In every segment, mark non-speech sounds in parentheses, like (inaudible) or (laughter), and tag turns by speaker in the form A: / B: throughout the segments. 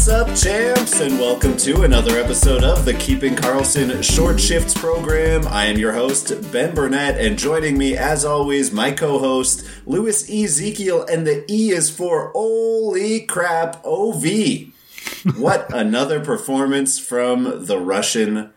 A: What's up, champs, and welcome to another episode of the Keeping Carlson Short Shifts program. I am your host, Ben Burnett, and joining me, as always, my co host, Louis Ezekiel, and the E is for Holy Crap OV. What (laughs) another performance from the Russian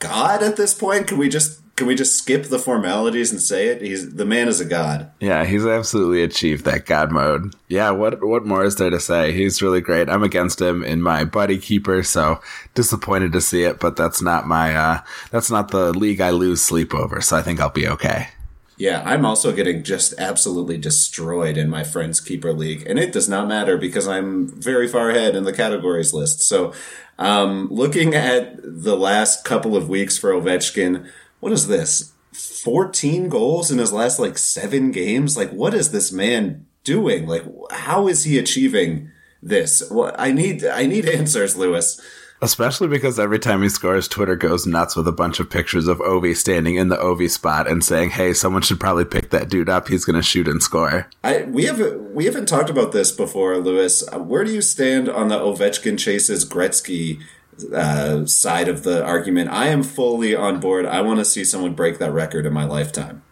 A: god at this point? Can we just can we just skip the formalities and say it? He's the man is a god.
B: Yeah, he's absolutely achieved that god mode. Yeah, what what more is there to say? He's really great. I'm against him in my buddy keeper, so disappointed to see it, but that's not my uh that's not the league I lose sleep over, so I think I'll be okay.
A: Yeah, I'm also getting just absolutely destroyed in my friends keeper league, and it does not matter because I'm very far ahead in the categories list. So, um, looking at the last couple of weeks for Ovechkin, what is this? 14 goals in his last like seven games? Like, what is this man doing? Like, how is he achieving this? Well, I need, I need (laughs) answers, Lewis.
B: Especially because every time he scores, Twitter goes nuts with a bunch of pictures of Ovi standing in the Ovi spot and saying, "Hey, someone should probably pick that dude up. He's going to shoot and score."
A: I we haven't we haven't talked about this before, Lewis. Where do you stand on the Ovechkin chases Gretzky uh, side of the argument? I am fully on board. I want to see someone break that record in my lifetime.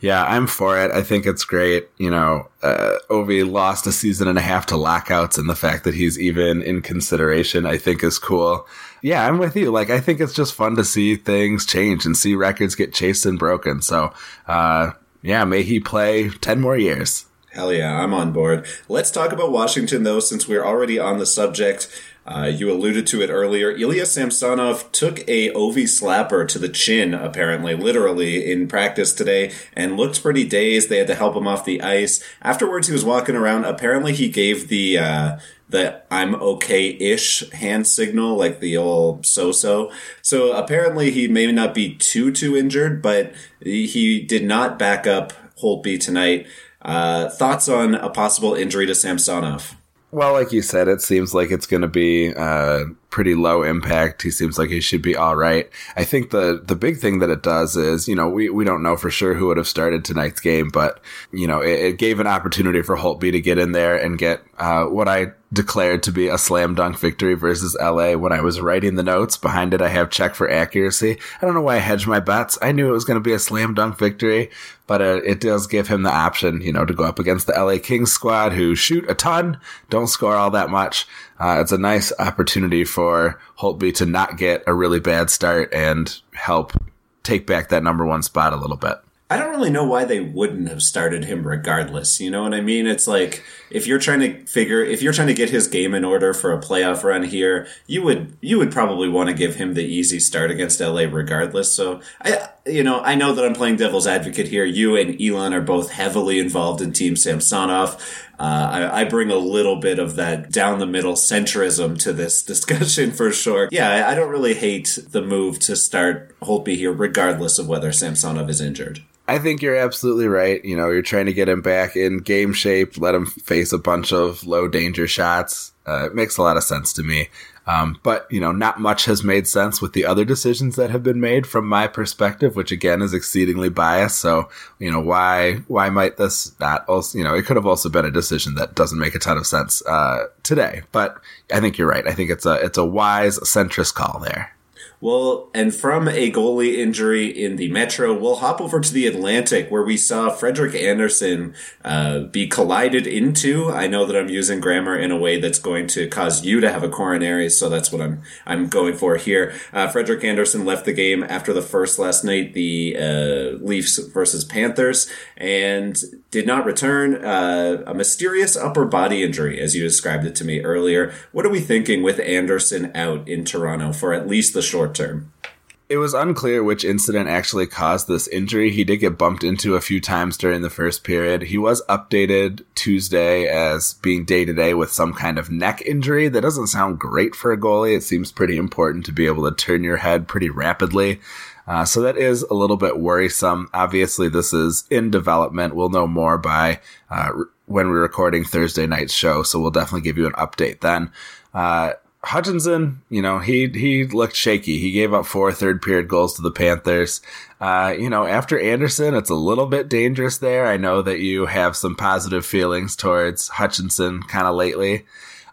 B: Yeah, I'm for it. I think it's great. You know, uh, Ovi lost a season and a half to lockouts, and the fact that he's even in consideration, I think, is cool. Yeah, I'm with you. Like, I think it's just fun to see things change and see records get chased and broken. So, uh, yeah, may he play 10 more years.
A: Hell yeah, I'm on board. Let's talk about Washington, though, since we're already on the subject. Uh, you alluded to it earlier. Ilya Samsonov took a Ovi slapper to the chin, apparently, literally, in practice today, and looked pretty dazed. They had to help him off the ice. Afterwards, he was walking around. Apparently, he gave the uh, the I'm okay-ish hand signal, like the old so-so. So apparently, he may not be too too injured, but he did not back up Holtby tonight. Uh, thoughts on a possible injury to Samsonov?
B: Well, like you said, it seems like it's going to be uh, pretty low impact. He seems like he should be all right. I think the the big thing that it does is, you know, we, we don't know for sure who would have started tonight's game, but you know, it, it gave an opportunity for Holtby to get in there and get uh, what I declared to be a slam dunk victory versus LA. When I was writing the notes behind it, I have check for accuracy. I don't know why I hedged my bets. I knew it was going to be a slam dunk victory, but uh, it does give him the option, you know, to go up against the LA Kings squad who shoot a ton, don't score all that much. Uh, it's a nice opportunity for Holtby to not get a really bad start and help take back that number one spot a little bit.
A: I don't really know why they wouldn't have started him regardless. You know what I mean? It's like if you're trying to figure if you're trying to get his game in order for a playoff run here, you would you would probably want to give him the easy start against LA regardless. So I you know, I know that I'm playing devil's advocate here. You and Elon are both heavily involved in Team Samsonov. Uh, I, I, bring a little bit of that down the middle centrism to this (laughs) discussion for sure. Yeah, I, I don't really hate the move to start Holtby here, regardless of whether Samsonov is injured.
B: I think you're absolutely right. You know, you're trying to get him back in game shape, let him face a bunch of low danger shots. Uh, it makes a lot of sense to me. Um, but, you know, not much has made sense with the other decisions that have been made from my perspective, which again is exceedingly biased. So, you know, why, why might this not also, you know, it could have also been a decision that doesn't make a ton of sense, uh, today. But I think you're right. I think it's a, it's a wise centrist call there.
A: Well, and from a goalie injury in the Metro, we'll hop over to the Atlantic where we saw Frederik Andersen uh, be collided into. I know that I'm using grammar in a way that's going to cause you to have a coronary, so that's what I'm I'm going for here. Uh, Frederik Andersen left the game after the first last night, the uh, Leafs versus Panthers, and did not return. Uh, a mysterious upper body injury, as you described it to me earlier. What are we thinking with Andersen out in Toronto for at least the short term?
B: It was unclear which incident actually caused this injury. He did get bumped into a few times during the first period. He was updated Tuesday as being day to day with some kind of neck injury. That doesn't sound great for a goalie. It seems pretty important to be able to turn your head pretty rapidly. Uh, so that is a little bit worrisome. Obviously, this is in development. We'll know more by uh, when we're recording Thursday night's show. So we'll definitely give you an update then. Uh, Hutchinson, you know, he he looked shaky. He gave up four third period goals to the Panthers. Uh, you know, after Andersen, it's a little bit dangerous there. I know that you have some positive feelings towards Hutchinson kind of lately.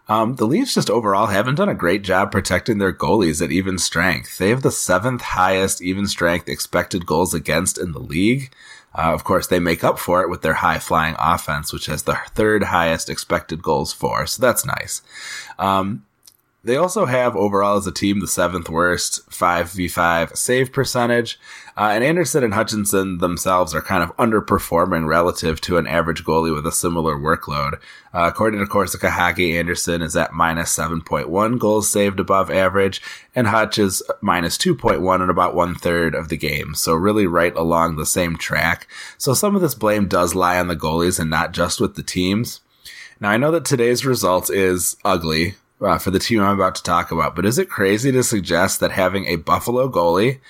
B: Um, the Leafs just overall haven't done a great job protecting their goalies at even strength. They have the seventh highest even strength expected goals against in the league. Uh, of course, they make up for it with their high flying offense, which has the third highest expected goals for. So that's nice. Um, they also have overall as a team the seventh worst 5v5 save percentage. Uh, and Andersen and Hutchinson themselves are kind of underperforming relative to an average goalie with a similar workload. Uh, according to Corsica Hockey, Andersen is at minus 7.1 goals saved above average, and Hutch is minus 2.1 in about one third of the game. So really right along the same track. So some of this blame does lie on the goalies and not just with the teams. Now I know that today's result is ugly uh, for the team I'm about to talk about. But is it crazy to suggest that having a Buffalo goalie,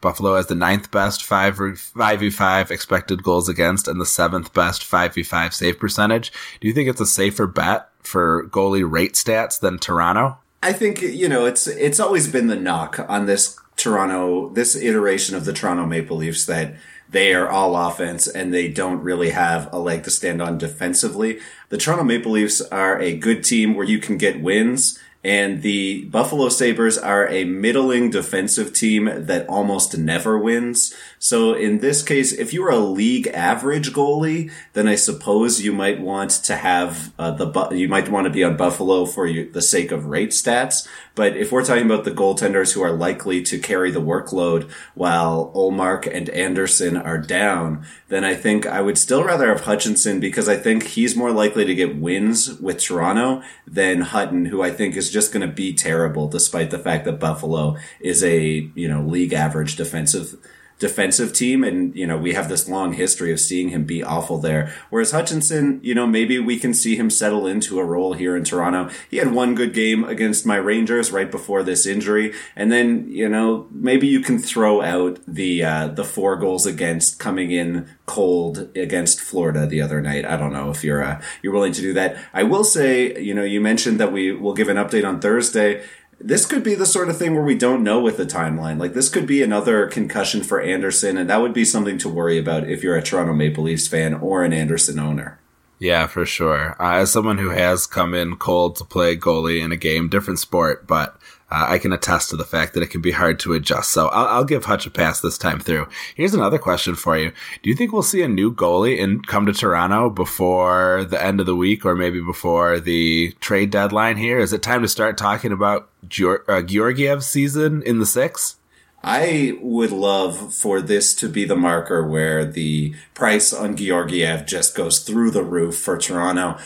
B: Buffalo has the ninth best 5 5v5 expected goals against and the seventh best 5v5 save percentage? Do you think it's a safer bet for goalie rate stats than Toronto?
A: I think, you know, it's, it's always been the knock on this Toronto, this iteration of the Toronto Maple Leafs that they are all offense and they don't really have a leg to stand on defensively. The Toronto Maple Leafs are a good team where you can get wins and the Buffalo Sabres are a middling defensive team that almost never wins. So in this case, if you are a league average goalie, then I suppose you might want to have uh, the you might want to be on Buffalo for the sake of rate stats. But if we're talking about the goaltenders who are likely to carry the workload while Ullmark and Andersen are down, then I think I would still rather have Hutchinson because I think he's more likely to get wins with Toronto than Hutton, who I think is just going to be terrible despite the fact that Buffalo is a, you know, league average defensive defensive team. And, you know, we have this long history of seeing him be awful there. Whereas Hutchinson, you know, maybe we can see him settle into a role here in Toronto. He had one good game against my Rangers right before this injury. And then, you know, maybe you can throw out the, uh, the four goals against coming in cold against Florida the other night. I don't know if you're, uh, you're willing to do that. I will say, you know, you mentioned that we will give an update on Thursday this could be the sort of thing where we don't know with the timeline. Like this could be another concussion for Andersen, and that would be something to worry about if you're a Toronto Maple Leafs fan or an Andersen owner.
B: Yeah, for sure. Uh, as someone who has come in cold to play goalie in a game, different sport, but uh, I can attest to the fact that it can be hard to adjust. So I'll, I'll, give Hutch a pass this time through. Here's another question for you. Do you think we'll see a new goalie and come to Toronto before the end of the week or maybe before the trade deadline here? Is it time to start talking about Geor- uh, Georgiev's season in the six?
A: I would love for this to be the marker where the price on Georgiev just goes through the roof for Toronto.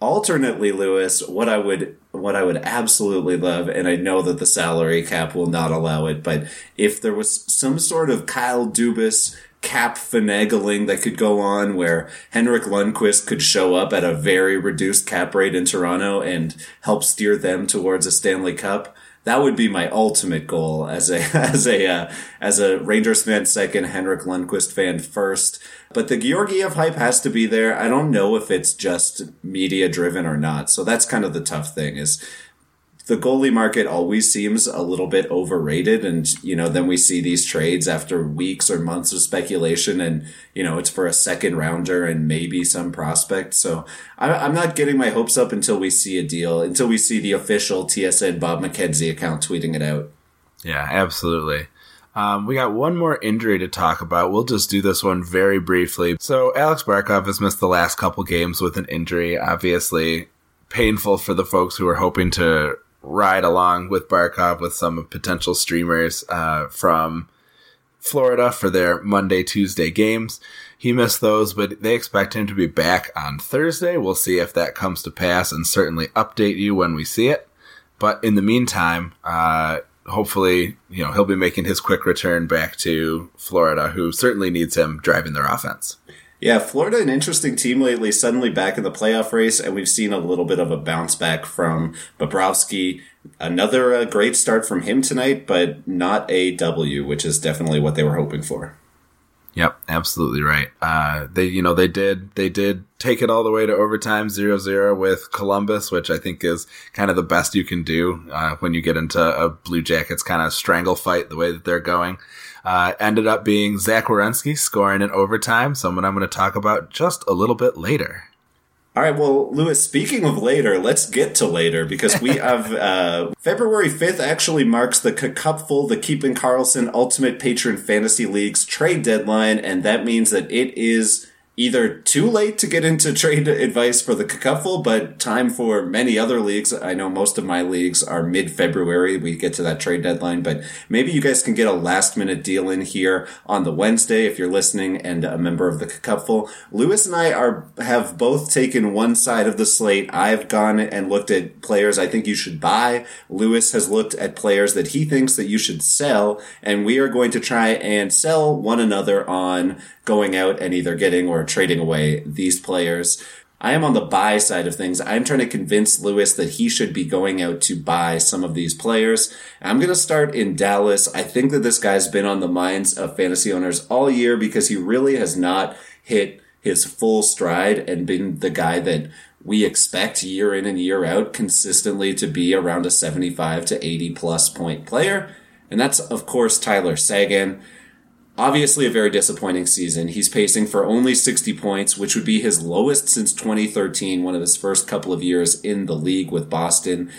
A: Alternately, Lewis, what I would what I would absolutely love, and I know that the salary cap will not allow it, but if there was some sort of Kyle Dubas cap finagling that could go on where Henrik Lundqvist could show up at a very reduced cap rate in Toronto and help steer them towards a Stanley Cup, that would be my ultimate goal as a (laughs) as a uh, as a Rangers fan second, Henrik Lundqvist fan first. But the Georgiev hype has to be there. I don't know if it's just media driven or not. So that's kind of the tough thing is the goalie market always seems a little bit overrated. And, you know, then we see these trades after weeks or months of speculation and, you know, it's for a second rounder and maybe some prospect. So I, am not getting my hopes up until we see a deal, until we see the official TSN Bob McKenzie account tweeting it out.
B: Yeah, absolutely. Um, we got one more injury to talk about. We'll just do this one very briefly. So, Alex Barkov has missed the last couple games with an injury. Obviously, painful for the folks who are hoping to ride along with Barkov with some potential streamers uh, from Florida for their Monday, Tuesday games. He missed those, but they expect him to be back on Thursday. We'll see if that comes to pass and certainly update you when we see it. But in the meantime, uh, hopefully, you know, he'll be making his quick return back to Florida, who certainly needs him driving their offense.
A: Yeah, Florida, an interesting team lately, suddenly back in the playoff race, and we've seen a little bit of a bounce back from Bobrovsky. Another uh, great start from him tonight, but not a W, which is definitely what they were hoping for.
B: Yep, absolutely right. Uh, they, you know, they did, they did take it all the way to overtime 0-0 with Columbus, which I think is kind of the best you can do, uh, when you get into a Blue Jackets kind of strangle fight the way that they're going. Uh, ended up being Zach Werenski scoring in overtime, someone I'm going to talk about just a little bit later.
A: All right, well, Lewis, speaking of later, let's get to later because we (laughs) have uh, February 5th actually marks the Cupful, the Keeping Carlson Ultimate Patron Fantasy League's trade deadline, and that means that it is either too late to get into trade advice for the Cupful, but time for many other leagues. I know most of my leagues are mid February. We get to that trade deadline, but maybe you guys can get a last minute deal in here on the Wednesday if you're listening and a member of the Cupful. Lewis and I are have both taken one side of the slate. I've gone and looked at players I think you should buy. Lewis has looked at players that he thinks that you should sell, and we are going to try and sell one another on going out and either getting or trading away these players. I am on the buy side of things. I'm trying to convince Lewis that he should be going out to buy some of these players. I'm going to start in Dallas. I think that this guy's been on the minds of fantasy owners all year because he really has not hit his full stride and been the guy that we expect year in and year out consistently to be around a 75 to 80 plus point player. And that's, of course, Tyler Seguin. Obviously, a very disappointing season. He's pacing for only 60 points, which would be his lowest since 2013, one of his first couple of years in the league with Boston.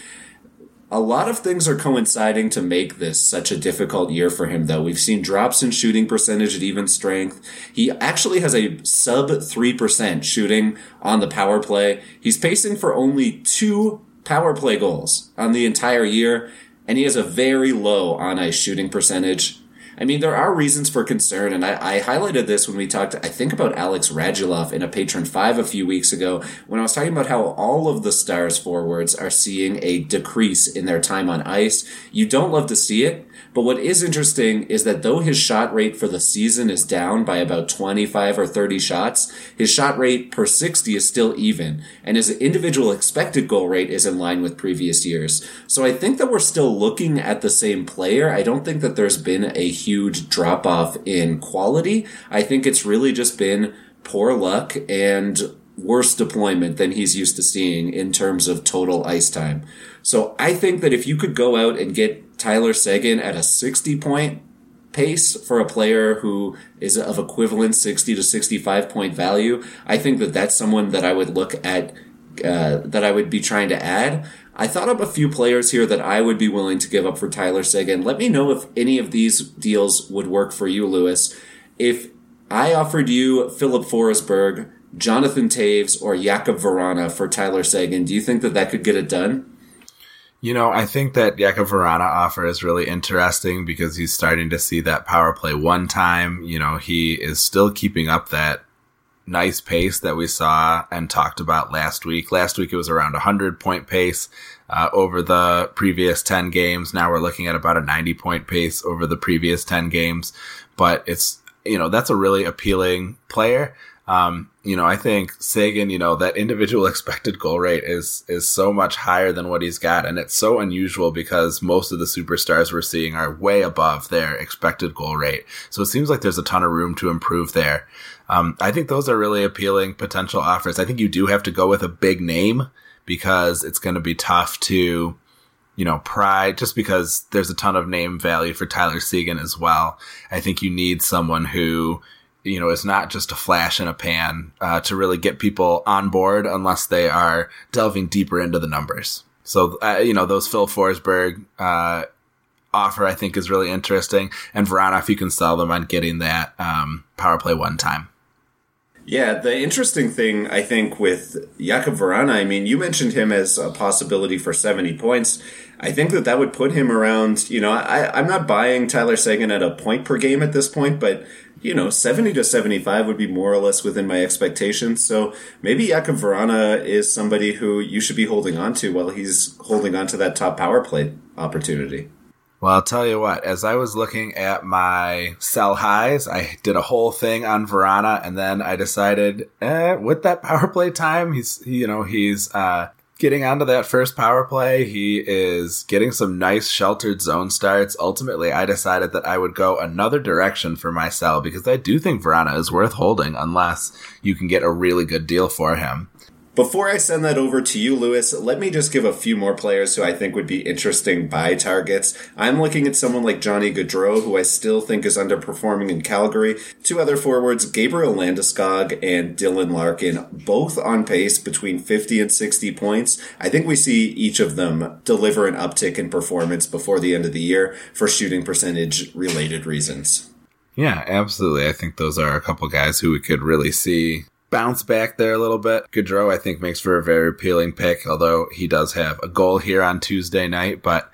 A: A lot of things are coinciding to make this such a difficult year for him, though. We've seen drops in shooting percentage at even strength. He actually has a sub 3% shooting on the power play. He's pacing for only two power play goals on the entire year, and he has a very low on ice shooting percentage. I mean, there are reasons for concern, and I, I, highlighted this when we talked, I think, about Alex Radulov in a Patron 5 a few weeks ago, when I was talking about how all of the Stars forwards are seeing a decrease in their time on ice. You don't love to see it, but what is interesting is that though his shot rate for the season is down by about 25 or 30 shots, his shot rate per 60 is still even, and his individual expected goal rate is in line with previous years. So I think that we're still looking at the same player. I don't think that there's been a huge drop off in quality. I think it's really just been poor luck and worse deployment than he's used to seeing in terms of total ice time. So I think that if you could go out and get Tyler Seguin at a 60 point pace for a player who is of equivalent 60 to 65 point value, I think that that's someone that I would look at, uh, that I would be trying to add. I thought up a few players here that I would be willing to give up for Tyler Seguin. Let me know if any of these deals would work for you, Lewis. If I offered you Philip Forsberg, Jonathan Toews, or Jakub Vrana for Tyler Seguin, do you think that that could get it done?
B: You know, I think that Jakub Vrana offer is really interesting because he's starting to see that power play one time. You know, he is still keeping up that nice pace that we saw and talked about last week. Last week it was around a 100 point pace uh, over the previous 10 games. Now we're looking at about a 90 point pace over the previous 10 games. But it's, you know, that's a really appealing player. Um, you know, I think Seguin, you know, that individual (laughs) expected goal rate is is so much higher than what he's got, and it's so unusual because most of the superstars we're seeing are way above their expected goal rate. So it seems like there's a ton of room to improve there. Um, I think those are really appealing potential offers. I think you do have to go with a big name because it's going to be tough to, you know, pry just because there's a ton of name value for Tyler Seguin as well. I think you need someone who you know, is not just a flash in a pan uh, to really get people on board unless they are delving deeper into the numbers. So, uh, you know, those Phil Forsberg uh, offer, I think, is really interesting. And Vrana, if you can sell them on getting that um, power play one time.
A: Yeah, the interesting thing I think with Jakub Vrana, I mean, you mentioned him as a possibility for 70 points. I think that that would put him around, you know, I, I'm not buying Tyler Seguin at a point per game at this point, but, you know, 70 to 75 would be more or less within my expectations. So maybe Jakub Vrana is somebody who you should be holding on to while he's holding on to that top power play opportunity.
B: Well, I'll tell you what, as I was looking at my sell highs, I did a whole thing on Vrana and then I decided, eh, with that (laughs) power play time, he's, you know, he's, uh, getting onto that first power play. He is getting some nice sheltered zone starts. Ultimately, I decided that I would go another direction for my sell because I do think Vrana is worth holding unless you can get a really good deal for him.
A: Before I send that over to you, Lewis, let me just give a few more players who I think would be interesting buy targets. I'm looking at someone like Johnny Gaudreau, who I still think is underperforming in Calgary. Two other forwards, Gabriel Landeskog and Dylan Larkin, both on pace between 50 and 60 points. I think we see each of them deliver an uptick in performance before the end of the year for shooting percentage related reasons.
B: Yeah, absolutely. I think those are a couple guys who we could really see bounce back there a little bit. Gaudreau, I think, makes for a very appealing pick, although he does have a goal here on Tuesday night. But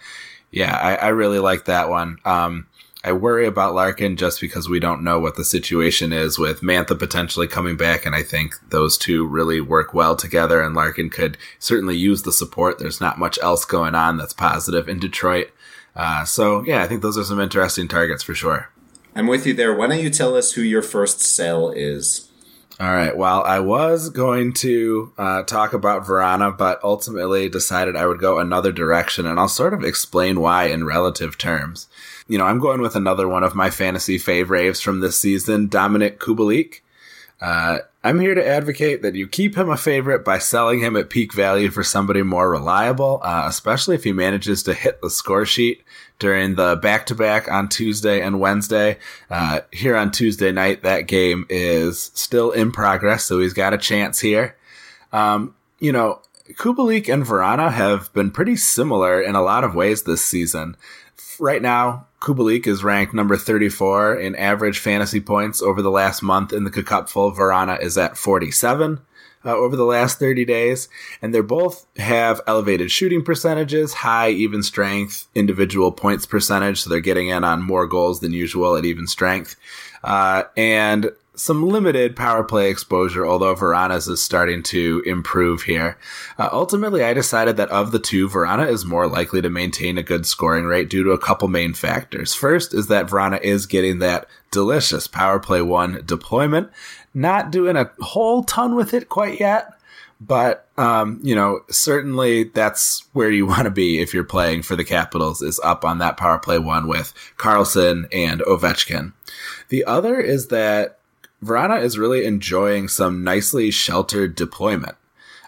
B: yeah, I, I really like that one. Um, I worry about Larkin just because we don't know what the situation is with Mantha potentially coming back, and I think those two really work well together. And Larkin could certainly use the support. There's not much else going on that's positive in Detroit. Uh, so yeah, I think those are some interesting targets for sure.
A: I'm with you there. Why don't you tell us who your first sell is?
B: All right. Well, I was going to uh, talk about Vrana, but ultimately decided I would go another direction, and I'll sort of explain why in relative terms. You know, I'm going with another one of my fantasy favorites from this season, Dominic Kubalik. Uh, I'm here to advocate that you keep him a favorite by selling him at peak value for somebody more reliable, uh, especially if he manages to hit the score sheet during the back to back on Tuesday and Wednesday. Uh, here on Tuesday night, that game is still in progress, so he's got a chance here. Um, you know, Kubalik and Vrana have been pretty similar in a lot of ways this season. Right now, Kubalik is ranked number 34 in average fantasy points over the last month in the Cupful. Vrana is at 47 uh, over the last 30 days. And they both have elevated shooting percentages, high even strength, individual points percentage. So they're getting in on more goals than usual at even strength. Uh, and some limited power play exposure, although Vrana's is starting to improve here. Uh, ultimately, I decided that of the two, Vrana is more likely to maintain a good scoring rate due to a couple main factors. First is that Vrana is getting that delicious power play one deployment, not doing a whole ton with it quite yet. But, um, you know, certainly that's where you (laughs) want to be if you're playing for the Capitals is up on that power play one with Carlson and Ovechkin. The other is that Vrana is really enjoying some nicely sheltered deployment.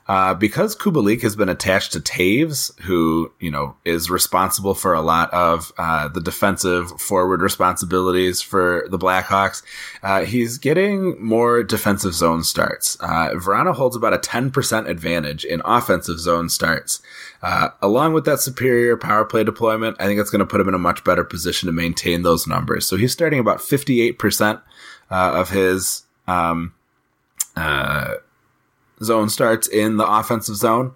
B: Uh, because Kubalik has been attached to Toews, who, you know, is responsible for a lot of uh, the defensive forward responsibilities for the Blackhawks, uh, he's getting more defensive zone starts. Uh, Vrana holds about a 10% advantage in offensive zone starts. Uh, along with that superior power play deployment, I think it's going to put him in a much better position to maintain those numbers. So he's starting about 58% uh, of his um, zone starts in the offensive zone.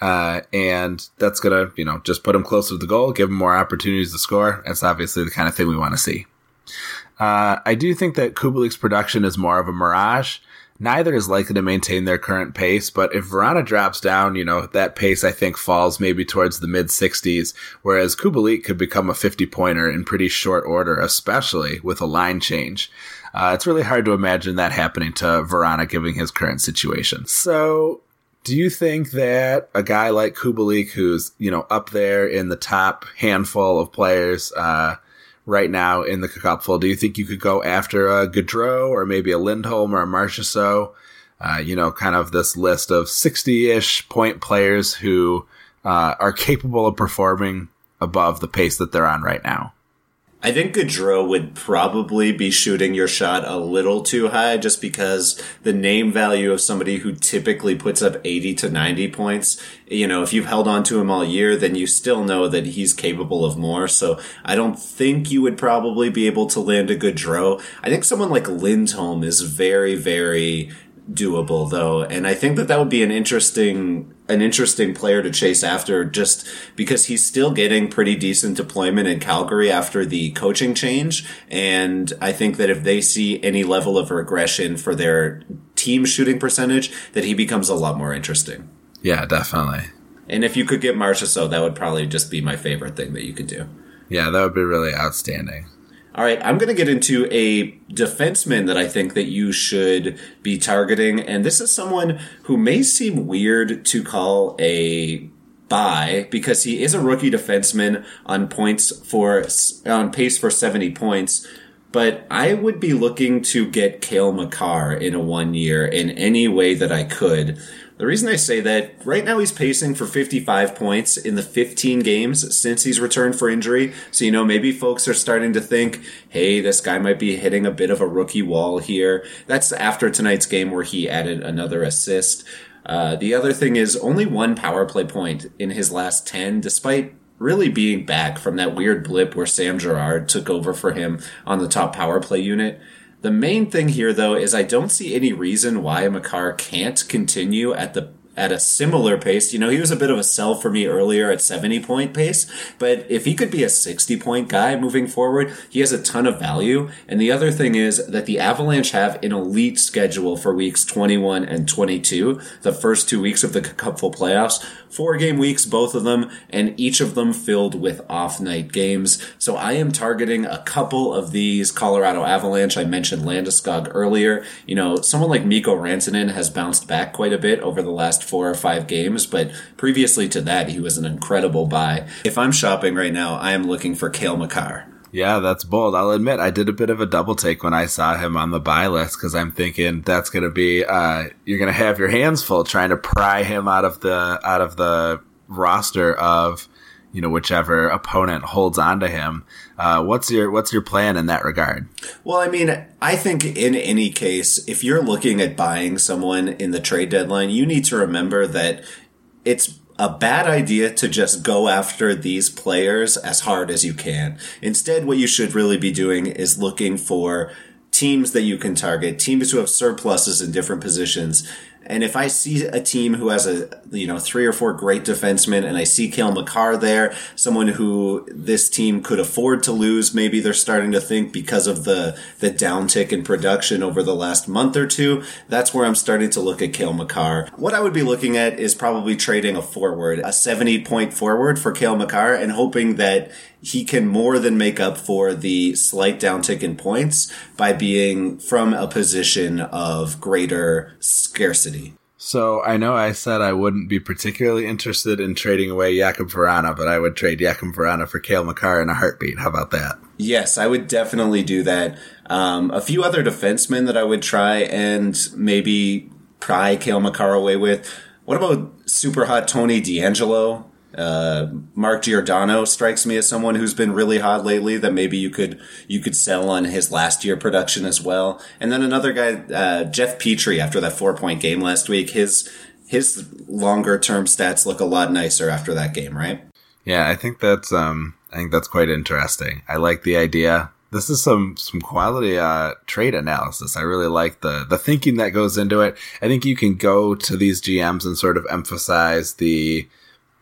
B: Uh, and that's gonna, you know, just put him closer to the goal, give him more opportunities to score. That's obviously the kind of thing we want to see. Uh, I do think that Kubalik's production is more of a mirage. Neither is likely to maintain their current pace, but if Vrana drops down, you know, that pace I think falls maybe towards the mid 60s, whereas Kubalik could become a 50 pointer in pretty short order, especially with a line change. Uh, it's really hard to imagine that happening to Vrana given his current situation. So, do you think that a guy like Kubalik, who's you know up there in the top handful of players uh, right now in the cupful, do you think you could go after a Gaudreau or maybe a Lindholm or a Marchessault? Uh, you know, kind of this list of 60-ish point players who uh, are capable of performing above the pace that they're on right now.
A: I think Gaudreau would probably be shooting your shot a little too high just because the name value of somebody who typically puts up 80 to 90 points, you know, if you've held on to him all year, then you still know that he's capable of more. So I don't think you would probably be able to land a Gaudreau. I think someone like Lindholm is very, very doable though. And I think that that would be an interesting an interesting player to chase after just because he's still getting pretty decent deployment in Calgary after the coaching change. And I think that if they see any level of regression for their team shooting percentage, that he becomes a lot more interesting.
B: Yeah, definitely.
A: And if you could get Marchessault, that would probably just be my favorite thing that you could do.
B: Yeah, that would be really outstanding.
A: All right, I'm going to get into a defenseman that I think that you should be targeting, and this is someone who may seem weird to call a buy because he is a rookie defenseman on points for on pace for 70 points. But I would be looking to get Cale Makar in a one year in any way that I could. The reason I say that, right now he's pacing for 55 points in the 15 games since he's returned for injury. So, you know, maybe folks are starting to think, hey, this guy might be hitting a bit of a rookie wall here. That's after tonight's game where he added another assist. Uh, the other thing is only one power play point in his last 10, despite really being back from that weird blip where Sam Girard took over for him on the top power play unit. The main thing here, though, is I don't see any reason why Makar can't continue at the at a similar pace. You know, he was a bit of a sell for me earlier at 70 point pace, but if he could be a 60 point guy moving forward, he has a ton of value. And the other thing is that the Avalanche have an elite schedule for weeks 21 and 22, the first two weeks of the Cupful playoffs, four game weeks, both of them, and each of them filled with off night games. So I am targeting a couple of these Colorado Avalanche. I mentioned Landeskog earlier. You know, someone like Mikko Rantanen has bounced back quite a bit over the last four or five games, but previously to that, he was an incredible buy. If I'm shopping right now, I am looking for Cale Makar.
B: Yeah, that's bold. I'll admit I did a bit of a double take when I saw him on the buy list because I'm thinking that's going to be uh, you're going to have your hands full trying to pry him out of the out of the roster of you know whichever opponent holds on to him. Uh, what's your what's your plan in that regard?
A: Well, I mean, I think in any case, if you're looking at buying someone in the trade deadline, you need to remember that it's a bad idea to just go after these players as hard as you can. Instead, what you should really be doing is looking for teams that you can target, teams who have surpluses in different positions and if I see a team who has a, you know, three or four great defensemen and I see Cale Makar there, someone who this team could afford to lose, maybe they're starting to think because of the, the downtick in production over the last month or two, that's where I'm starting to look at Cale Makar. What I would be looking at is probably trading a forward, a 70 point forward for Cale Makar and hoping that he can more than make up for the slight downtick in points by being from a position of greater scarcity.
B: So I know I said I wouldn't be particularly interested in trading away Jakub Vrana, but I would trade Jakub Vrana for Cale Makar in a heartbeat. How about that?
A: Yes, I would definitely do that. Um, a few other defensemen that I would try and maybe pry Cale Makar away with. What about super hot Tony DeAngelo? Uh, Mark Giordano strikes me as someone who's been really hot lately that maybe you could you could sell on his last year production as well. And then another guy, uh, Jeff Petry, after that four point game last week, his his longer term stats look a lot nicer after that game, right?
B: Yeah, I think that's um, I think that's quite interesting. I like the idea. This is some some quality uh, trade analysis. I really like the the thinking that goes into it. I think you can go to these GMs and sort of emphasize the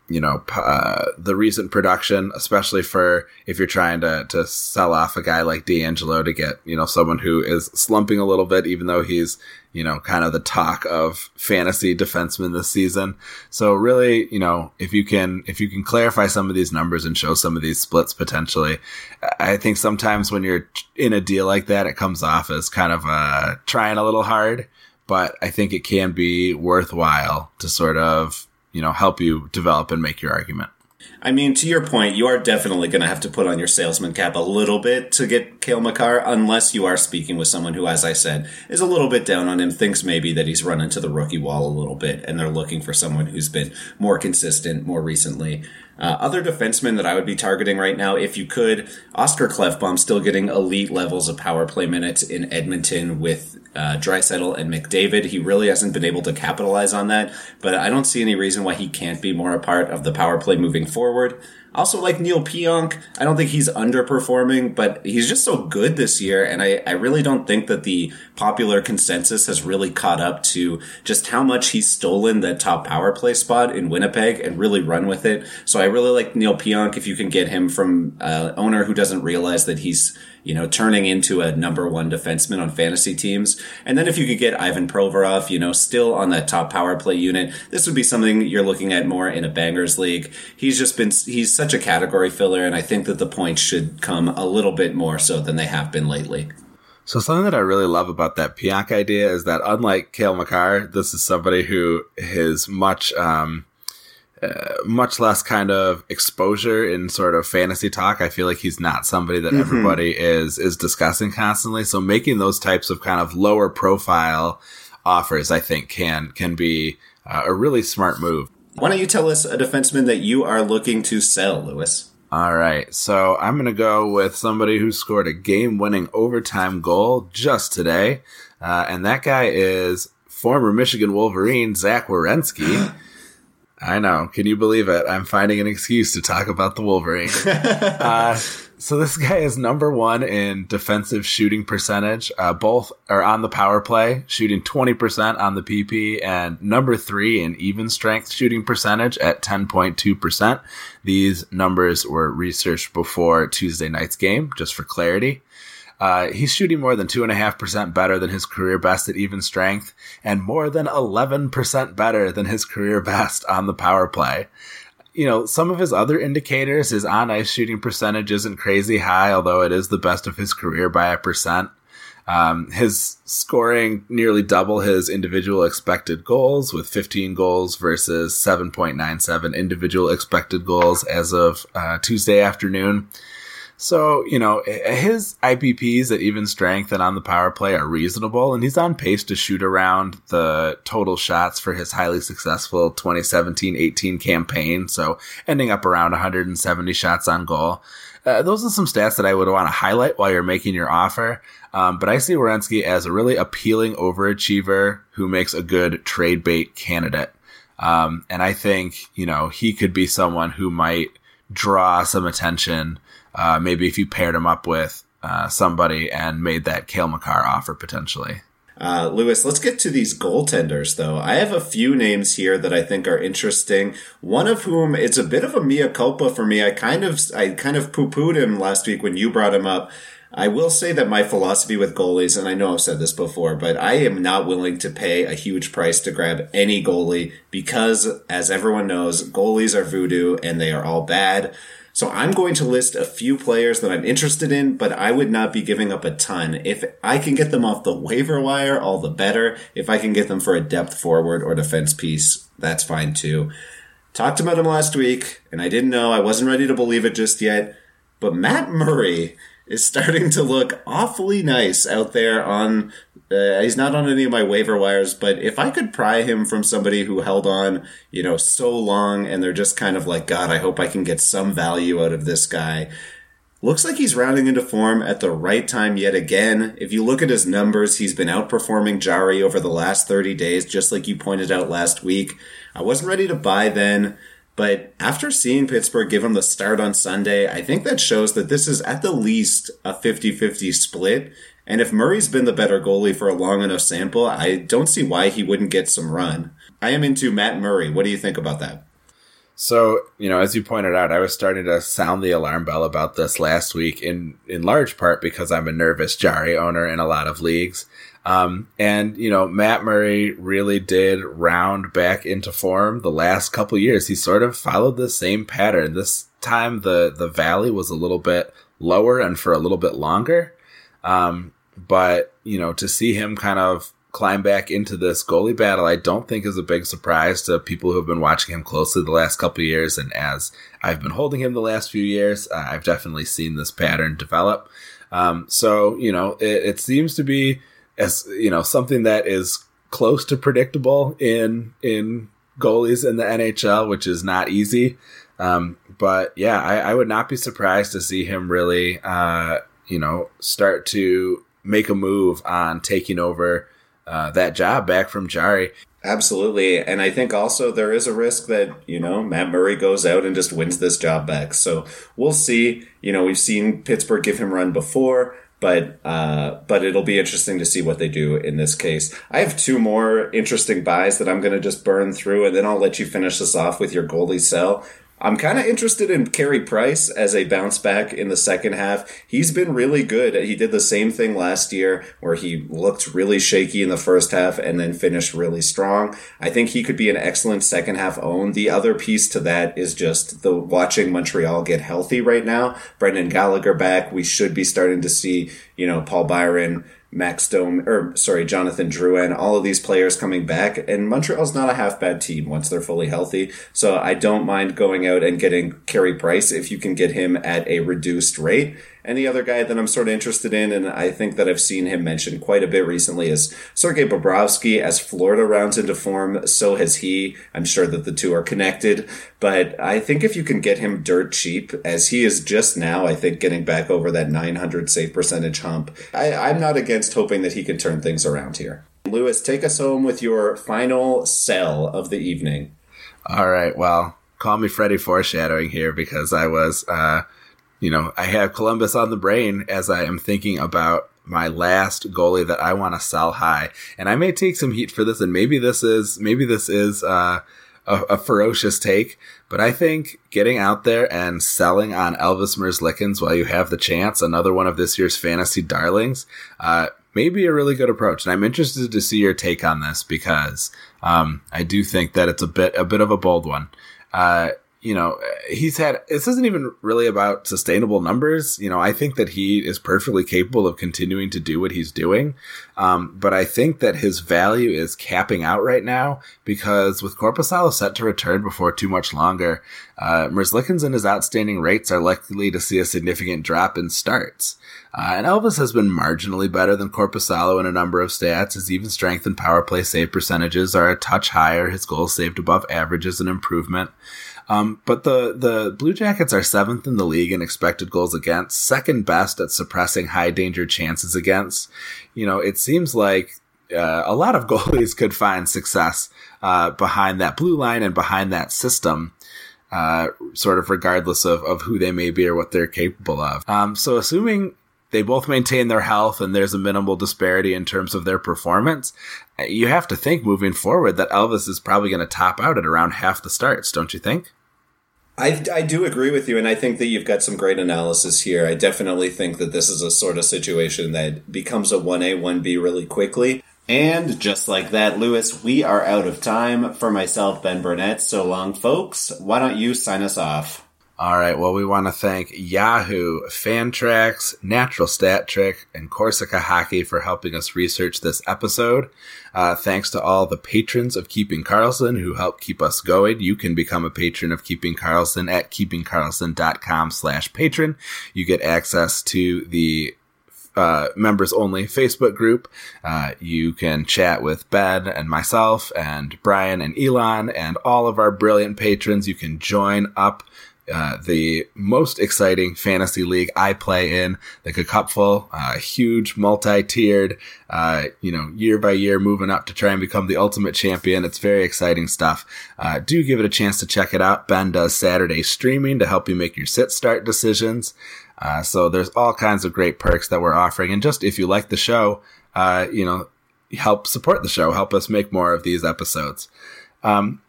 B: you know uh, the recent production, especially for if you're trying to to sell off a guy like DeAngelo to get you know someone who is slumping a little bit, even though he's you know kind of the talk of fantasy defensemen this season. So really, you know, if you can if you can clarify some of these numbers and show some of these splits potentially, I think sometimes when you're in a deal like that, it comes off as kind of uh, trying a little hard. But I think it can be worthwhile to sort of you know, help you develop and make your argument.
A: I mean, to your point, you are definitely going to have to put on your salesman cap a little bit to get Cale Makar, unless you are speaking with someone who, as I said, is a little bit down on him, thinks maybe that he's run into the rookie wall a little bit, and they're looking for someone who's been more consistent more recently. Uh, other defensemen that I would be targeting right now, if you could, Oscar Klefbom still getting elite levels of power play minutes in Edmonton with uh, Draisaitl and McDavid. He really hasn't been able to capitalize on that, but I don't see any reason why he can't be more a part of the power play moving forward. I also, like Neal Pionk, I don't think he's underperforming, but he's just so good this year. And I, I really don't think that the popular consensus has really caught up to just how much he's stolen that top power play spot in Winnipeg and really run with it. So I really like Neal Pionk if you can get him from an uh, owner who doesn't realize that he's you know, turning into a number one defenseman on fantasy teams. And then if you could get Ivan Provorov, you know, still on that top power play unit, this would be something you're looking at more in a bangers league. He's just been, he's such a category filler, and I think that the points should come a little bit more so than they have been lately.
B: So something that I really love about that Pionk idea is that unlike Cale Makar, this is somebody who is much, um, uh, much less kind of exposure in sort of fantasy talk. I feel like he's not somebody that mm-hmm. everybody is is discussing constantly. So making those types of kind of lower profile offers, I think, can can be uh, a really smart move.
A: Why don't you tell us a defenseman that you are looking to sell, Lewis?
B: All right, so I'm going to go with somebody who scored a game-winning overtime goal just today, uh, and that guy is former Michigan Wolverine Zach Werenski. (gasps) (laughs) I know. Can you believe it? I'm finding an excuse to talk about the Wolverine. (laughs) uh, so this guy is number one in defensive shooting percentage. Uh, both are on the power play, shooting 20% on the PP, and number three in even strength shooting percentage at 10.2%. These numbers were researched before Tuesday night's game, just for clarity. Uh, he's shooting more than 2.5% better than his career best at even strength, and more than 11% better than his career best on the power play. You know, some of his other indicators, his on ice shooting percentage isn't crazy high, although it is the best of his career by a percent. Um, his scoring nearly double his individual expected goals with 15 goals versus 7.97 individual expected goals as of uh, Tuesday afternoon. So, you know, his IPPs at even strength and on the power play are reasonable, and he's on pace to shoot around the total shots for his highly successful 2017 18 campaign. So, ending up around 170 shots on goal. Uh, those are some stats that I would want to highlight while you're making your offer. Um, but I see Werenski as a really appealing overachiever who makes a good trade bait candidate. Um, and I think, you know, he could be someone who might draw some attention uh, maybe if you paired him up with uh, somebody and made that Cale Makar offer potentially.
A: Uh, Lewis, let's get to these goaltenders, though. I have a few names here that I think are interesting. One of whom it's a bit of a mea culpa for me. I kind of I kind of poo pooed him last week when you brought him up. I will say that my philosophy with goalies, and I know I've said this before, but I am not willing to pay a huge price to grab any goalie because, as everyone knows, goalies are voodoo and they are all bad. So I'm going to list a few players that I'm interested in, but I would not be giving up a ton. If I can get them off the waiver wire, all the better. If I can get them for a depth forward or defense piece, that's fine too. Talked about him last week, and I didn't know, I wasn't ready to believe it just yet, but Matt Murray is starting to look awfully nice out there on uh, he's not on any of my waiver wires, but if I could pry him from somebody who held on, you know, so long and they're just kind of like, God, I hope I can get some value out of this guy. Looks like he's rounding into form at the right time yet again. If you look at his numbers, he's been outperforming Jarry over the last 30 days, just like you pointed out last week. I wasn't ready to buy then, but after seeing Pittsburgh give him the start on Sunday, I think that shows that this is at the least a 50 50 split. And if Murray's been the better goalie for a long enough sample, I don't see why he wouldn't get some run. I am into Matt Murray. What do you think about that?
B: So, you know, as you pointed out, I was starting to sound the alarm bell about this last week in, in large part because I'm a nervous Jarry owner in a lot of leagues. Um, and, you know, Matt Murray really did round back into form the last couple years. He sort of followed the same pattern. This time the, the valley was a little bit lower and for a little bit longer. Um, but you know, to see him kind of climb back into this goalie battle, I don't think is a big surprise to people who have been watching him closely the last couple years. And as I've been holding him the last few years, uh, I've definitely seen this pattern develop. Um, so, you know, it, it seems to be as, you know, something that is close to predictable in, in goalies in the NHL, which is not easy. Um, but yeah, I, I, would not be surprised to see him really, uh, you know, start to make a move on taking over uh, that job back from Jarry.
A: Absolutely. And I think also there is a risk that, you know, Matt Murray goes out and just wins this job back. So we'll see. You know, we've seen Pittsburgh give him run before, but uh, but it'll be interesting to see what they do in this case. I have two more interesting buys that I'm going to just burn through, and then I'll let you finish this off with your goalie sell. I'm kind of interested in Carey Price as a bounce back in the second half. He's been really good. He did the same thing last year where he looked really shaky in the first half and then finished really strong. I think he could be an excellent second half own. The other piece to that is just the watching Montreal get healthy right now. Brendan Gallagher back. We should be starting to see, you know, Paul Byron Max Domi, or sorry, Jonathan Drouin, all of these players coming back. And Montreal's not a half bad team once they're fully healthy. So I don't mind going out and getting Carey Price if you can get him at a reduced rate. The other guy that I'm sort of interested in, and I think that I've seen him mentioned quite a bit recently, is Sergei Bobrovsky. As Florida rounds into form, so has he. I'm sure that the two are connected. But I think if you can get him dirt cheap, as he is just now, I think getting back over that 900 save percentage hump, I, I'm not against hoping that he can turn things around here. Lewis, take us home with your final sell of the evening.
B: All right. Well, call me Freddie foreshadowing here because I was. Uh, you know, I have Columbus on the brain as I am thinking about my last goalie that I want to sell high. And I may take some heat for this, and maybe this is maybe this is uh, a, a, ferocious take, but I think getting out there and selling on Elvis Merzlikins while you have the chance, another one of this year's fantasy darlings, uh, may be a really good approach. And I'm interested to see your take on this because um, I do think that it's a bit a bit of a bold one. Uh, you know, he's had, this isn't even really about sustainable numbers. You know, I think that he is perfectly capable of continuing to do what he's doing. Um, but I think that his value is capping out right now because with Korpisalo set to return before too much longer, uh, Merzlikins and his outstanding rates are likely to see a significant drop in starts. Uh, and Elvis has been marginally better than Korpisalo in a number of stats. His even strength and power play save percentages are a touch higher. His goals saved above average is an improvement. Um, but the the Blue Jackets are seventh in the league in expected goals against, second best at suppressing high danger chances against. You know, it seems like uh, a lot of (laughs) goalies could find success uh, behind that blue line and behind that system. Uh, sort of regardless of, of who they may be or what they're capable of. Um, so assuming they both maintain their health and there's a minimal disparity in terms of their performance, uh, you have to think moving forward that Elvis is probably going to top out at around half the starts, don't you think?
A: I, I do agree with you, and I think that you've got some great analysis here. I definitely think that this is a sort of situation that becomes a 1A, 1B really quickly. And just like that, Lewis, we are out of time. For myself, Ben Burnett, so long, folks. Why don't you sign us off?
B: All right. Well, we want to thank Yahoo, Fantrax, Natural Stat Trick, and Corsica Hockey for helping us research this episode. Uh, thanks to all the patrons of Keeping Karlsson who help keep us going. You can become a patron of Keeping Karlsson at keepingkarlsson.com slash patron. You get access to the uh, members only Facebook group. Uh, you can chat with Ben and myself and Brian and Elon and all of our brilliant patrons. You can join up uh, the most exciting fantasy league I play in, the Cupful, uh, huge multi-tiered, uh, you know, year by year moving up to try and become the ultimate champion. It's very exciting stuff. Uh, do give it a chance to check it out. Ben does Saturday streaming to help you make your sit start decisions. Uh, so there's all kinds of great perks that we're offering. And just if you like the show, uh, you know, help support the show, help us make more of these episodes. Um,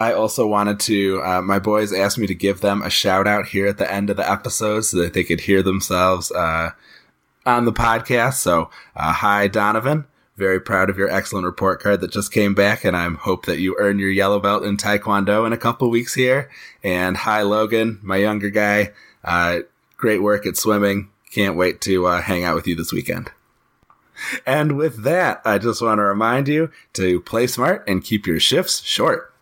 B: I also wanted to, uh, my boys asked me to give them a shout out here at the end of the episode so that they could hear themselves uh, on the podcast. So, uh, hi, Donovan. Very proud of your excellent report card that just came back, and I hope that you earn your yellow belt in Taekwondo in a couple weeks here. And hi, Logan, my younger guy. Uh, great work at swimming. Can't wait to uh, hang out with you this weekend. And with that, I just want to remind you to play smart and keep your shifts short.